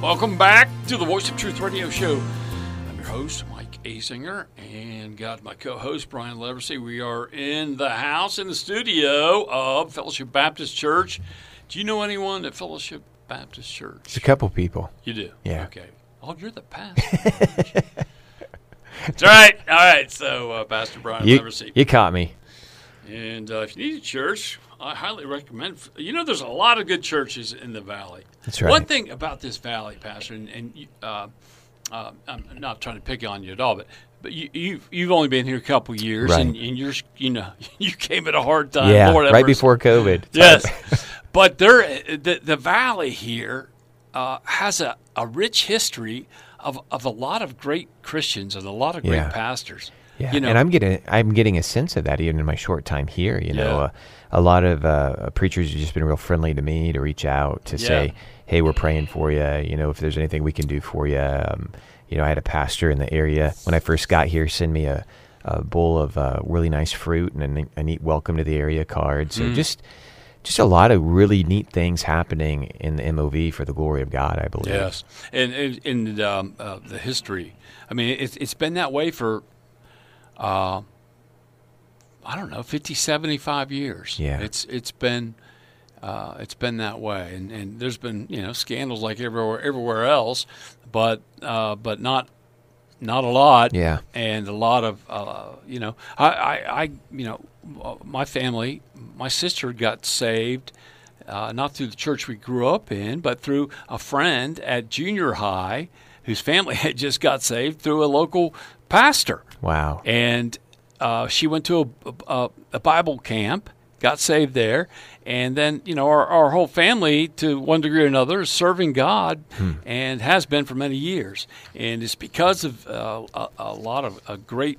Welcome back to the Voice of Truth radio show. I'm your host, Mike Asinger, and got my co host, Brian Leversey. We are in the house, in the studio of Fellowship Baptist Church. Do you know anyone at Fellowship Baptist Church? It's a couple people. You do? Yeah. Okay. Oh, you're the pastor. That's right. All right. So, uh, Pastor Brian You, Leversey. you caught me. And uh, if you need a church, I highly recommend. You know, there's a lot of good churches in the valley. That's right. One thing about this valley, Pastor, and, and uh, uh, I'm not trying to pick on you at all, but but you, you've you've only been here a couple years, Right. and, and you're you know [LAUGHS] you came at a hard time. yeah. Lord right before COVID. [LAUGHS] Yes, but there, the the valley here uh, has a, a rich history of, of a lot of great Christians and a lot of great Yeah. pastors. Yeah, you know, and I'm getting I'm getting a sense of that even in my short time here. You know, Yeah. uh, a lot of uh, preachers have just been real friendly to me to reach out to Yeah. say, "Hey, we're praying for you. You know, if there's anything we can do for you." Um, you know, I had a pastor in the area when I first got here send me a, a bowl of uh, really nice fruit and a, a neat welcome to the area card. Mm. So just just a lot of really neat things happening in the MOV for the glory of God. I believe. Yes, and and um, uh, the history. I mean, it's it's been that way for, uh, I don't know, 50, 75 years. Yeah. it's it's been. Uh, it's been that way, and, and there's been you know scandals like everywhere everywhere else, but uh, but not not a lot. Yeah. and a lot of uh, you know I, I, I you know my family my sister got saved uh, not through the church we grew up in but through a friend at junior high whose family [LAUGHS] had just got saved through a local pastor Wow. and uh, she went to a, a, a Bible camp, got saved there, and then you know our, our whole family, to one degree or another, is serving God, and has been for many years. And it's because of uh, a, a lot of uh, great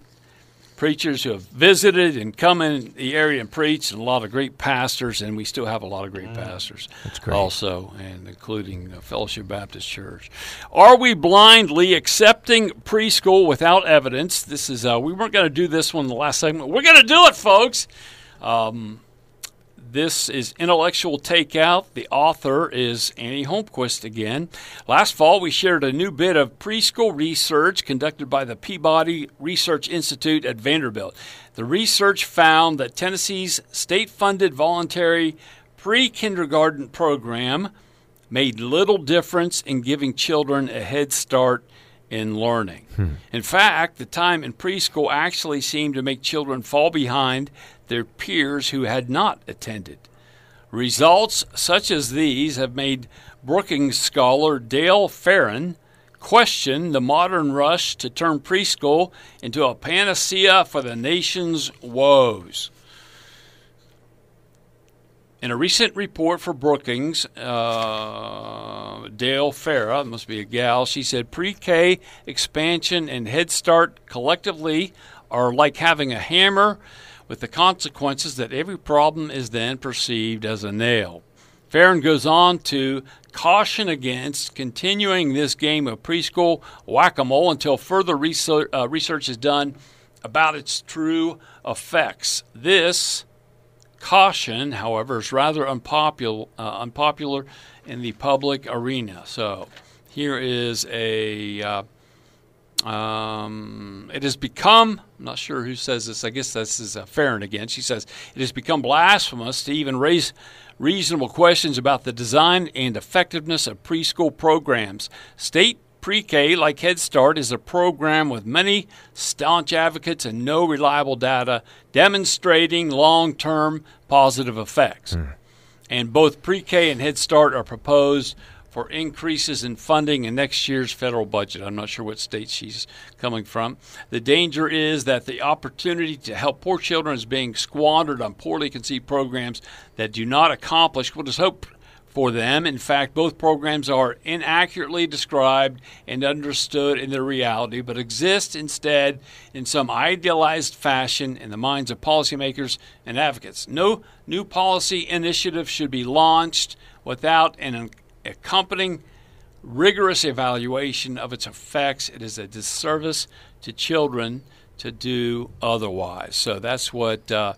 preachers who have visited and come in the area and preached, and a lot of great pastors, and we still have a lot of great pastors. That's great. Also, and including uh, Fellowship Baptist Church. Are we blindly accepting preschool without evidence? This is uh, we weren't going to do this one in the last segment. We're going to do it, folks. Um, this is Intellectual Takeout. The author is Annie Holmquist again. Last fall, we shared a new bit of preschool research conducted by the Peabody Research Institute at Vanderbilt. The research found that Tennessee's state funded voluntary pre kindergarten program made little difference in giving children a head start in learning. Hmm. In fact, the time in preschool actually seemed to make children fall behind their peers who had not attended. Results such as these have made Brookings scholar Dale Farran question the modern rush to turn preschool into a panacea for the nation's woes. In a recent report for Brookings, uh, Dale Farah, must be a gal, she said pre K expansion and Head Start collectively are like having a hammer with the consequences that every problem is then perceived as a nail. Farran goes on to caution against continuing this game of preschool whack a mole until further research, uh, research is done about its true effects. This caution, however, is rather unpopular, uh, unpopular in the public arena. So here is a. Uh, um, it has become, I'm not sure who says this, I guess this is uh, Farran again. She says, it has become blasphemous to even raise reasonable questions about the design and effectiveness of preschool programs. State Pre K, like Head Start, is a program with many staunch advocates and no reliable data demonstrating long term positive effects. Mm. And both Pre K and Head Start are proposed for increases in funding in next year's federal budget. I'm not sure what state she's coming from. The danger is that the opportunity to help poor children is being squandered on poorly conceived programs that do not accomplish what is hoped for them. In fact, both programs are inaccurately described and understood in their reality, but exist instead in some idealized fashion in the minds of policymakers and advocates. No new policy initiative should be launched without an accompanying rigorous evaluation of its effects. It is a disservice to children to do otherwise. So that's what uh,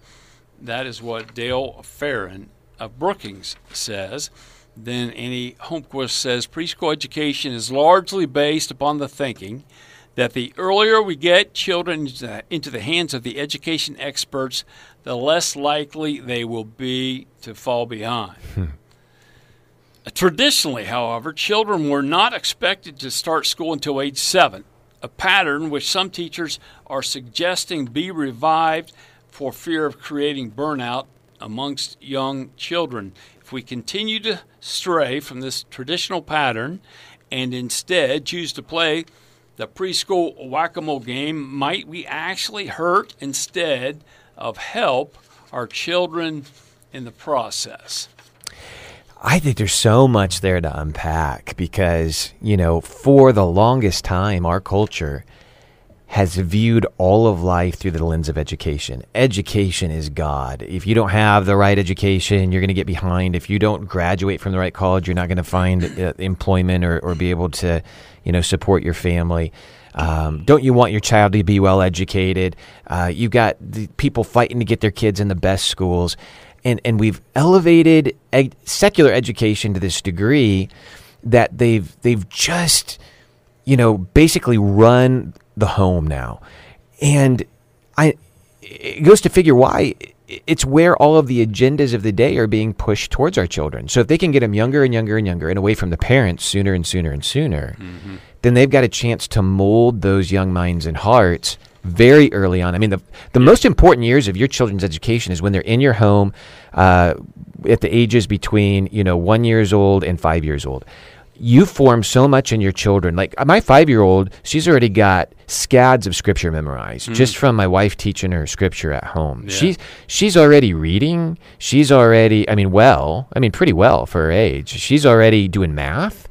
that is what Dale Farran of Brookings says. Then Annie Holmquist says preschool education is largely based upon the thinking that the earlier we get children into the hands of the education experts, the less likely they will be to fall behind. Traditionally, however, children were not expected to start school until age seven, a pattern which some teachers are suggesting be revived for fear of creating burnout amongst young children. If we continue to stray from this traditional pattern and instead choose to play the preschool whack a mole game, might we actually hurt instead of help our children in the process? I think there's so much there to unpack because, you know, for the longest time, our culture has viewed all of life through the lens of education. Education is God. If you don't have the right education, you're going to get behind. If you don't graduate from the right college, you're not going to find uh, employment or, or be able to, you know, support your family. Um, don't you want your child to be well educated? Uh, you've got people fighting to get their kids in the best schools and and we've elevated ed- secular education to this degree that they've they've just you know basically run the home now and i it goes to figure why it's where all of the agendas of the day are being pushed towards our children so if they can get them younger and younger and younger and away from the parents sooner and sooner and sooner mm-hmm. then they've got a chance to mold those young minds and hearts very early on. I mean, the the most important years of your children's education is when they're in your home, uh, at the ages between you know one years old and five years old. You form so much in your children. Like my five year old, she's already got scads of scripture memorized mm. just from my wife teaching her scripture at home. Yeah. She's she's already reading. She's already, I mean, well, I mean, pretty well for her age. She's already doing math.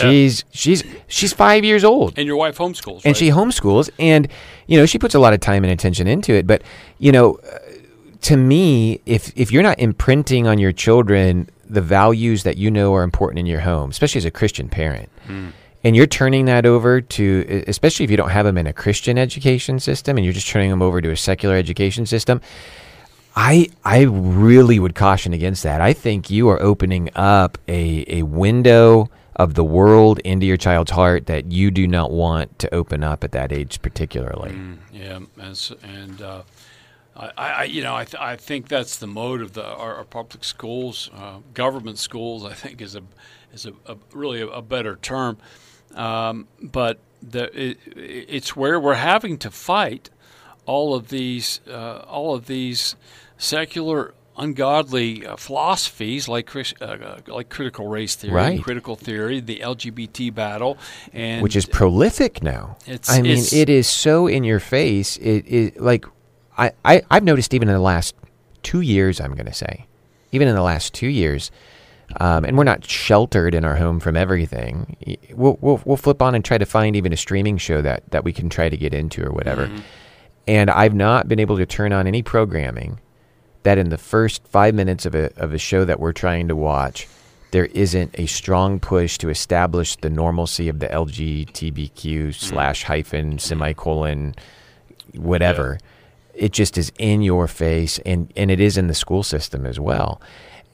She's she's she's five years old, and your wife homeschools, right? and she homeschools, and you know she puts a lot of time and attention into it. But you know, uh, to me, if if you're not imprinting on your children the values that you know are important in your home, especially as a Christian parent, mm. and you're turning that over to, especially if you don't have them in a Christian education system, and you're just turning them over to a secular education system. I I really would caution against that. I think you are opening up a a window of the world into your child's heart that you do not want to open up at that age, particularly. Mm, yeah, and, and uh, I, I, you know, I, th- I think that's the mode of the our, our public schools, uh, government schools. I think is a is a, a really a, a, better term, um, but the it, it's where we're having to fight all of these uh, all of these secular ungodly uh, philosophies like uh, uh, like critical race theory, right. critical theory, the LGBT battle, and which is prolific now. I mean, it is so in your face. It is like I, I I've noticed even in the last two years. I'm going to say even in the last two years, um, and we're not sheltered in our home from everything. We'll, we'll we'll flip on and try to find even a streaming show that that we can try to get into or whatever. And I've not been able to turn on any programming that in the first five minutes of a of a show that we're trying to watch, there isn't a strong push to establish the normalcy of the LGBTQ mm-hmm. slash hyphen semicolon whatever. It just is in your face, and and it is in the school system as well.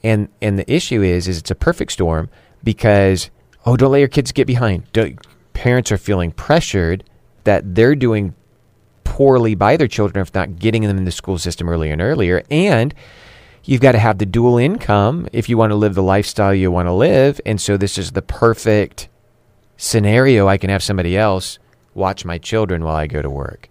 And and the issue is is it's a perfect storm because oh don't let your kids get behind. Don't, parents are feeling pressured that they're doing poorly by their children if not getting them in the school system earlier and earlier. And you've got to have the dual income if you want to live the lifestyle you want to live. And so this is the perfect scenario. I can have somebody else watch my children while I go to work.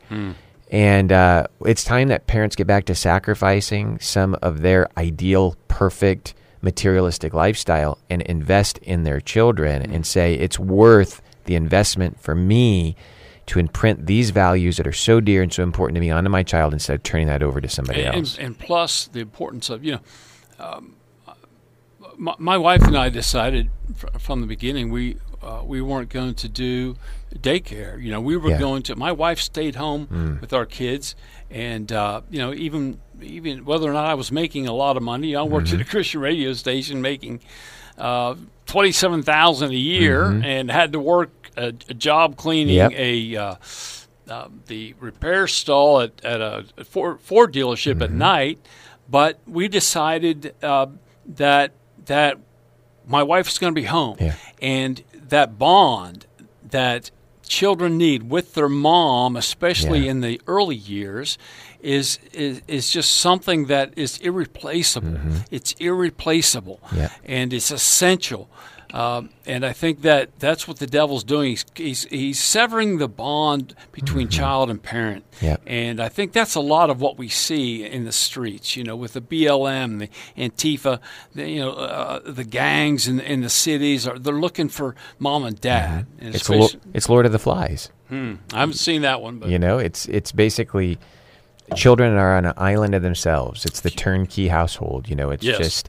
And uh, it's time that parents get back to sacrificing some of their ideal, perfect, materialistic lifestyle and invest in their children and say it's worth the investment for me to imprint these values that are so dear and so important to me onto my child instead of turning that over to somebody and, else. and plus the importance of you know um, my, my wife and I decided fr- from the beginning we uh, we weren't going to do daycare you know we were Yeah. going to my wife stayed home with our kids and uh, you know even even whether or not I was making a lot of money I worked at a Christian radio station making uh, twenty seven thousand a year and had to work a, a job cleaning Yep. a uh, uh, the repair stall at, at a Ford, Ford dealership Mm-hmm. at night, but we decided uh, that that my wife is going to be home, Yeah. and that bond that children need with their mom, especially Yeah. in the early years, is is, is just something that is irreplaceable. It's irreplaceable, Mm-hmm. Yeah. and it's essential. Um, and I think that that's what the devil's doing. He's, he's, he's severing the bond between child and parent. Mm-hmm. Yeah. And I think that's a lot of what we see in the streets, you know, with the BLM, the Antifa, the, you know, uh, the gangs in, in the cities. Are, they're looking for mom and dad. Mm-hmm. It's, lo- especially- it's Lord of the Flies. I haven't seen that one, but You know, it's it's basically children are on an island of themselves. It's the turnkey household. You know, it's Yes. just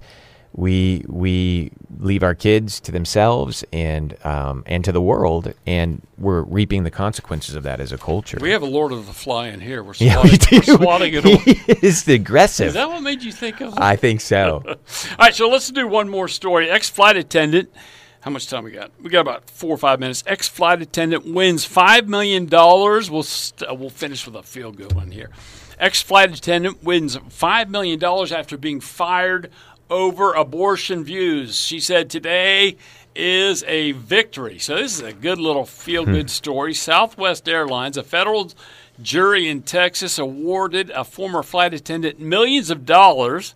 we we leave our kids to themselves and um, and to the world, and we're reaping the consequences of that as a culture. we have a Lord of the Fly in here. We're [LAUGHS] yeah, swatting, we do. We're swatting it away. [LAUGHS] He is aggressive. Is that what made you think of? I think so. [LAUGHS] All right, so let's do one more story. Ex flight attendant. How much time we got? We got about four or five minutes. Ex flight attendant wins five million dollars. We'll st- we'll finish with a feel good one here. Ex flight attendant wins five million dollars after being fired over abortion views. She said today is a victory. So this is a good little feel good story. Southwest Airlines, a federal jury in Texas, awarded a former flight attendant millions of dollars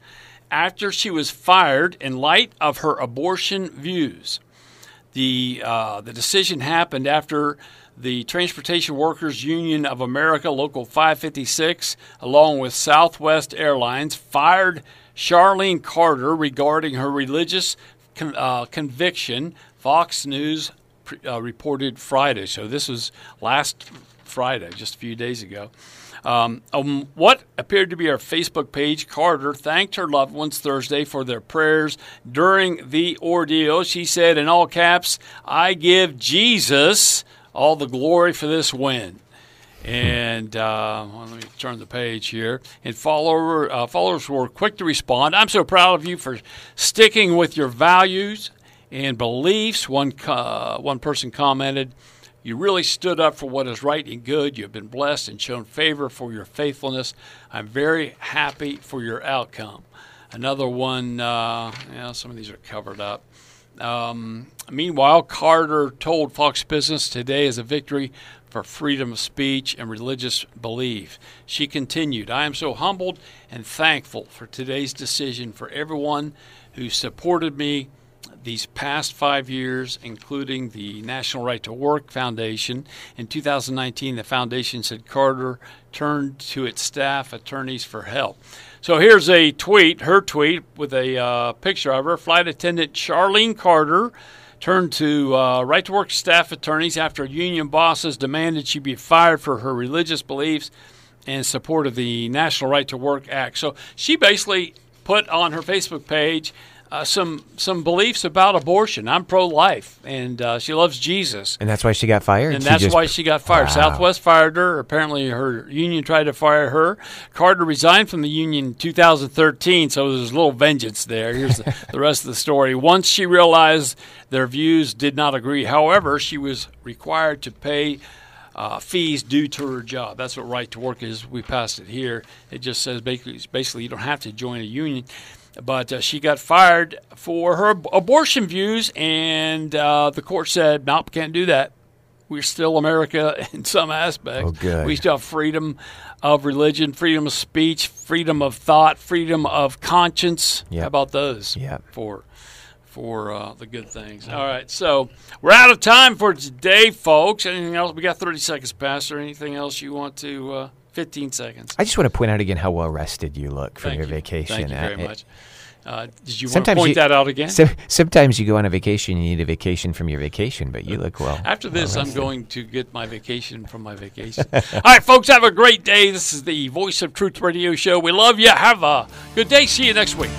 after she was fired in light of her abortion views. The uh, the decision happened after the Transportation Workers Union of America, Local 556, along with Southwest Airlines, fired Charlene Carter regarding her religious con- uh, conviction. Fox News pre- uh, reported Friday, so this was last Friday, just a few days ago. Um, on what appeared to be her Facebook page, Carter thanked her loved ones Thursday for their prayers during the ordeal. She said in all caps, I give Jesus all the glory for this win. And uh, well, let me turn the page here. And follower, uh, followers were quick to respond. I'm so proud of you for sticking with your values and beliefs. One co- one person commented, "You really stood up for what is right and good. You have been blessed and shown favor for your faithfulness. I'm very happy for your outcome." Another one, uh, yeah, some of these are covered up. Um, meanwhile, Carter told Fox Business today is a victory for freedom of speech and religious belief. She continued, I am so humbled and thankful for today's decision for everyone who supported me these past five years, including the National Right to Work Foundation. In 2019, the foundation said Carter turned to its staff attorneys for help. So here's a tweet, her tweet, with a uh, picture of her. Flight attendant Charlene Carter turned to uh, Right to Work staff attorneys after union bosses demanded she be fired for her religious beliefs and support of the National Right to Work Act. So she basically put on her Facebook page uh, some some beliefs about abortion. I'm pro-life, and uh, she loves Jesus. And that's why she got fired. And She that's just- why she got fired. Wow. Southwest fired her. Apparently, her union tried to fire her. Carter resigned from the union in 2013, so there's a little vengeance there. Here's the, the rest of the story. Once she realized their views did not agree, however, she was required to pay uh, fees due to her job. That's what right to work is. We passed it here. It just says basically, basically you don't have to join a union. But uh, she got fired for her abortion views, and uh, the court said, nope, can't do that. We're still America [LAUGHS] in some aspects. Good. We still have freedom of religion, freedom of speech, freedom of thought, freedom of conscience. Yep. How about those? Yep. For for uh, the good things. All right, so we're out of time for today, folks. Anything else? We got 30 seconds, Pastor. Anything else you want to? Uh, 15 seconds. I just want to point out again how well rested you look from Thank your you. vacation. Thank you very it- much. Uh, did you want to Sometimes point you- that out again? So, sometimes you go on a vacation, you need a vacation from your vacation, but you look well. After this, well I'm going to get my vacation from my vacation. [LAUGHS] All right, folks, have a great day. This is the Voice of Truth Radio Show. We love you. Have a good day. See you next week.